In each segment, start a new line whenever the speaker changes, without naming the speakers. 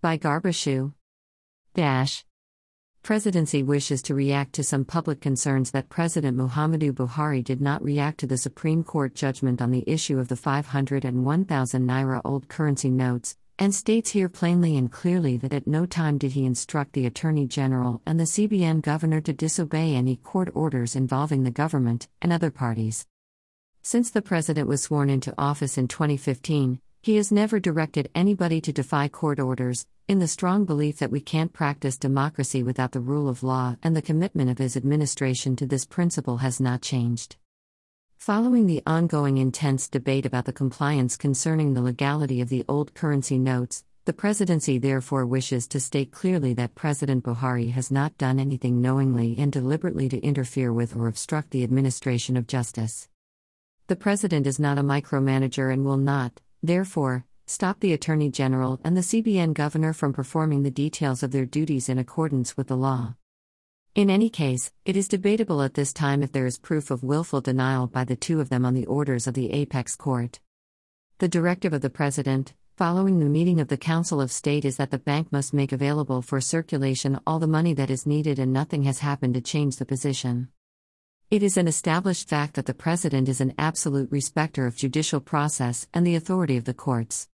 By Garba Shehu. Dash. Presidency wishes to react to some public concerns that President Muhammadu Buhari did not react to the Supreme Court judgment on the issue of the 500 and 1000 naira old currency notes, and states here plainly and clearly that at no time did he instruct the Attorney General and the CBN Governor to disobey any court orders involving the government and other parties. Since the President was sworn into office in 2015, he has never directed anybody to defy court orders, in the strong belief that we can't practice democracy without the rule of law, and the commitment of his administration to this principle has not changed. Following the ongoing intense debate about the compliance concerning the legality of the old currency notes, the presidency therefore wishes to state clearly that President Buhari has not done anything knowingly and deliberately to interfere with or obstruct the administration of justice. The president is not a micromanager and will not, therefore, stop the Attorney General and the CBN Governor from performing the details of their duties in accordance with the law. In any case, it is debatable at this time if there is proof of willful denial by the two of them on the orders of the Apex Court. The directive of the President, following the meeting of the Council of State, is that the bank must make available for circulation all the money that is needed, and nothing has happened to change the position. It is an established fact that the President is an absolute respecter of judicial process and the authority of the courts.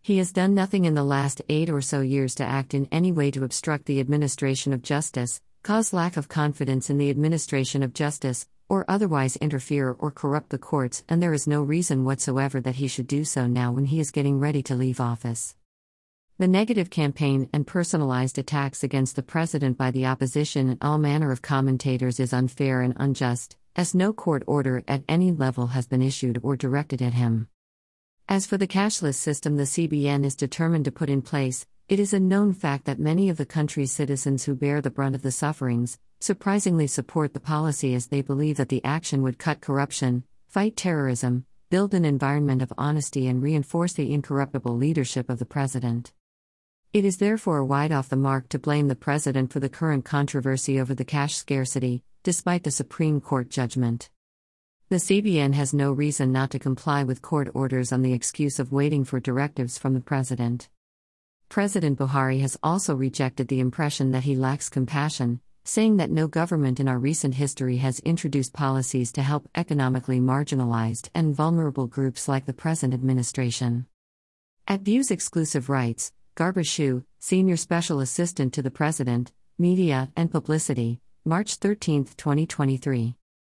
He has done nothing in the last eight or so years to act in any way to obstruct the administration of justice, cause lack of confidence in the administration of justice, or otherwise interfere or corrupt the courts, and there is no reason whatsoever that he should do so now when he is getting ready to leave office. The negative campaign and personalized attacks against the president by the opposition and all manner of commentators is unfair and unjust, as no court order at any level has been issued or directed at him. As for the cashless system the CBN is determined to put in place, it is a known fact that many of the country's citizens who bear the brunt of the sufferings surprisingly support the policy as they believe that the action would cut corruption, fight terrorism, build an environment of honesty, and reinforce the incorruptible leadership of the president. It is therefore wide off the mark to blame the President for the current controversy over the cash scarcity, despite the Supreme Court judgment. The CBN has no reason not to comply with court orders on the excuse of waiting for directives from the President. President Buhari has also rejected the impression that he lacks compassion, saying that no government in our recent history has introduced policies to help economically marginalized and vulnerable groups like the present administration. At Views Exclusive Rights, Garba Shehu, Senior Special Assistant to the President, Media and Publicity, March 13, 2023.